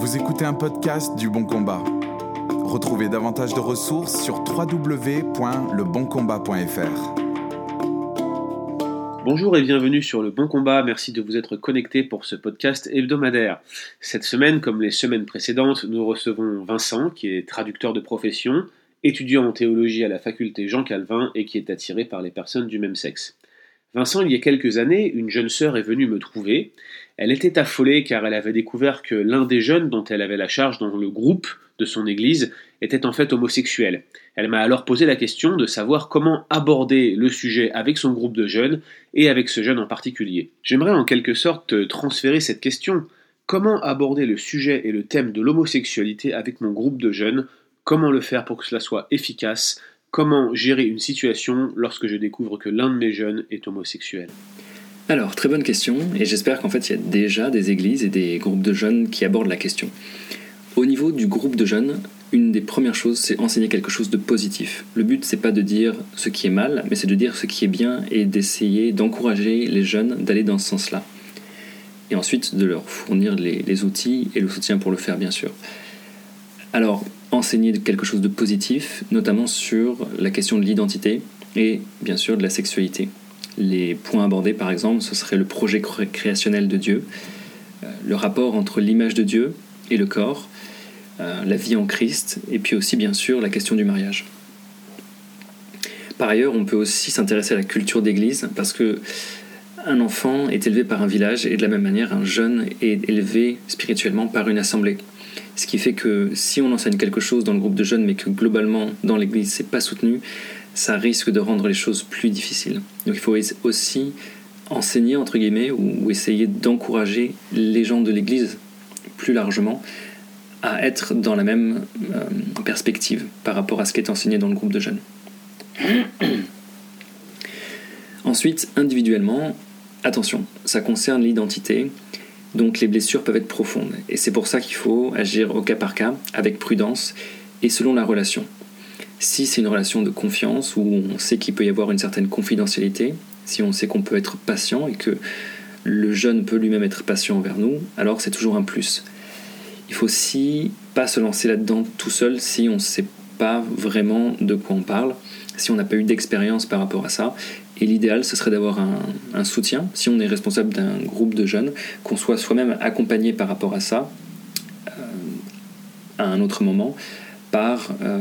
Vous écoutez un podcast du Bon Combat. Retrouvez davantage de ressources sur www.leboncombat.fr. Bonjour et bienvenue sur Le Bon Combat, merci de vous être connecté pour ce podcast hebdomadaire. Cette semaine, comme les semaines précédentes, nous recevons Vincent, qui est traducteur de profession, étudiant en théologie à la faculté Jean Calvin et qui est attiré par les personnes du même sexe. Vincent, il y a quelques années, une jeune sœur est venue me trouver. Elle était affolée car elle avait découvert que l'un des jeunes dont elle avait la charge dans le groupe de son église était en fait homosexuel. Elle m'a alors posé la question de savoir comment aborder le sujet avec son groupe de jeunes et avec ce jeune en particulier. J'aimerais en quelque sorte transférer cette question. Comment aborder le sujet et le thème de l'homosexualité avec mon groupe de jeunes? Comment le faire pour que cela soit efficace? Comment gérer une situation lorsque je découvre que l'un de mes jeunes est homosexuel Alors, très bonne question, et j'espère qu'en fait il y a déjà des églises et des groupes de jeunes qui abordent la question. Au niveau du groupe de jeunes, une des premières choses, c'est enseigner quelque chose de positif. Le but, c'est pas de dire ce qui est mal, mais c'est de dire ce qui est bien et d'essayer d'encourager les jeunes d'aller dans ce sens-là. Et ensuite, de leur fournir les, outils et le soutien pour le faire, bien sûr. Alors, enseigner quelque chose de positif, notamment sur la question de l'identité et bien sûr de la sexualité. Les points abordés par exemple, ce serait le projet créationnel de Dieu, euh, le rapport entre l'image de Dieu et le corps, euh, la vie en Christ, et puis aussi bien sûr la question du mariage. Par ailleurs, on peut aussi s'intéresser à la culture d'église parce que un enfant est élevé par un village et de la même manière un jeune est élevé spirituellement par une assemblée. Ce qui fait que si on enseigne quelque chose dans le groupe de jeunes, mais que globalement dans l'église c'est pas soutenu, ça risque de rendre les choses plus difficiles. Donc il faut aussi enseigner entre guillemets ou, essayer d'encourager les gens de l'église plus largement à être dans la même euh, perspective par rapport à ce qui est enseigné dans le groupe de jeunes. Ensuite, individuellement, attention, ça concerne l'identité, donc les blessures peuvent être profondes. Et c'est pour ça qu'il faut agir au cas par cas, avec prudence et selon la relation. Si c'est une relation de confiance où on sait qu'il peut y avoir une certaine confidentialité, si on sait qu'on peut être patient et que le jeune peut lui-même être patient envers nous, alors c'est toujours un plus. Il faut aussi pas se lancer là-dedans tout seul si on ne sait pas vraiment de quoi on parle, si on n'a pas eu d'expérience par rapport à ça, et l'idéal, ce serait d'avoir un, soutien, si on est responsable d'un groupe de jeunes, qu'on soit soi-même accompagné par rapport à ça, euh, à un autre moment, par euh,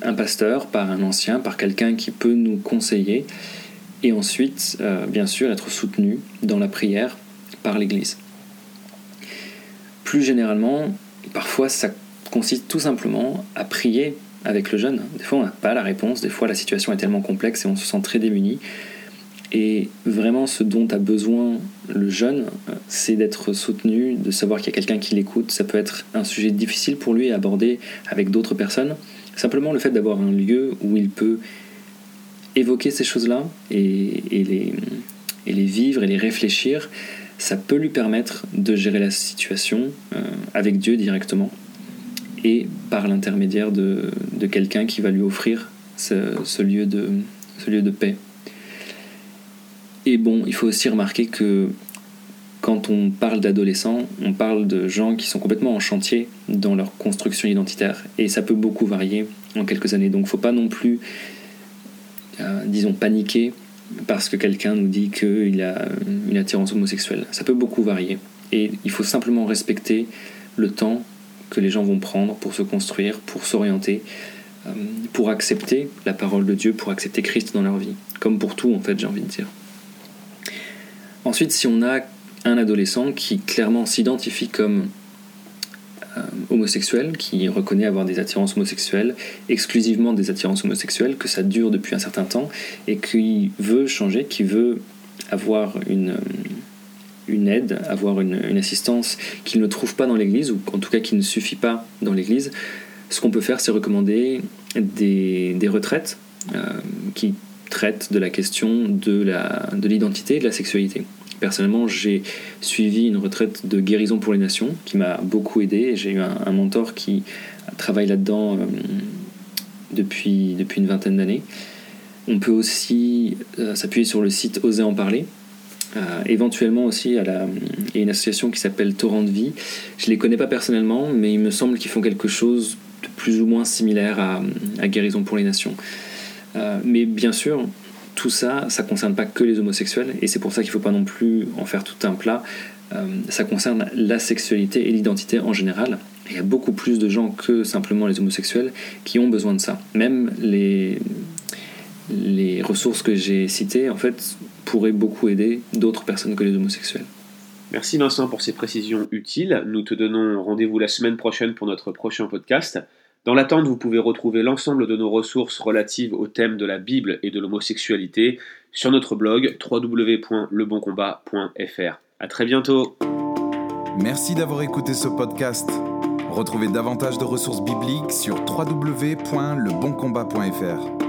un pasteur, par un ancien, par quelqu'un qui peut nous conseiller, et ensuite, euh, bien sûr, être soutenu dans la prière par l'Église. Plus généralement, parfois, ça consiste tout simplement à prier avec le jeune. Des fois, on n'a pas la réponse, des fois, la situation est tellement complexe et on se sent très démuni. Et vraiment, ce dont a besoin le jeune, c'est d'être soutenu, de savoir qu'il y a quelqu'un qui l'écoute. Ça peut être un sujet difficile pour lui à aborder avec d'autres personnes. Simplement, le fait d'avoir un lieu où il peut évoquer ces choses-là et, les, et les vivre et les réfléchir, ça peut lui permettre de gérer la situation euh, avec Dieu directement et par l'intermédiaire de, quelqu'un qui va lui offrir ce, lieu de, paix. Et bon, il faut aussi remarquer que quand on parle d'adolescents, on parle de gens qui sont complètement en chantier dans leur construction identitaire. Et ça peut beaucoup varier en quelques années. Donc faut pas non plus, euh, disons, paniquer parce que quelqu'un nous dit qu'il a une attirance homosexuelle. Ça peut beaucoup varier. Et il faut simplement respecter le temps que les gens vont prendre pour se construire, pour s'orienter, euh, pour accepter la parole de Dieu, pour accepter Christ dans leur vie. Comme pour tout, en fait, j'ai envie de dire. Ensuite, si on a un adolescent qui clairement s'identifie comme euh, homosexuel, qui reconnaît avoir des attirances homosexuelles, exclusivement des attirances homosexuelles, que ça dure depuis un certain temps, et qui veut changer, qui veut avoir une, une aide, avoir une, assistance qu'il ne trouve pas dans l'Église, ou en tout cas qui ne suffit pas dans l'Église, ce qu'on peut faire, c'est recommander des, retraites euh, qui traitent de la question de l'identité de et de la sexualité. Personnellement, j'ai suivi une retraite de guérison pour les nations qui m'a beaucoup aidé. J'ai eu un, mentor qui travaille là-dedans euh, depuis, depuis une vingtaine d'années. On peut aussi euh, s'appuyer sur le site Oser en parler, éventuellement aussi, à la, il y a une association qui s'appelle Torrent de Vie. Je ne les connais pas personnellement, mais il me semble qu'ils font quelque chose de plus ou moins similaire à, Guérison pour les Nations. mais bien sûr, tout ça, ça ne concerne pas que les homosexuels, et c'est pour ça qu'il ne faut pas non plus en faire tout un plat. Euh, ça concerne la sexualité et l'identité en général. Il y a beaucoup plus de gens que simplement les homosexuels qui ont besoin de ça. Même les, les ressources que j'ai citées, en fait, pourraient beaucoup aider d'autres personnes que les homosexuels. Merci Vincent pour ces précisions utiles. Nous te donnons rendez-vous la semaine prochaine pour notre prochain podcast. Dans l'attente, vous pouvez retrouver l'ensemble de nos ressources relatives au thème de la Bible et de l'homosexualité sur notre blog www.leboncombat.fr. À très bientôt. Merci d'avoir écouté ce podcast. Retrouvez davantage de ressources bibliques sur www.leboncombat.fr.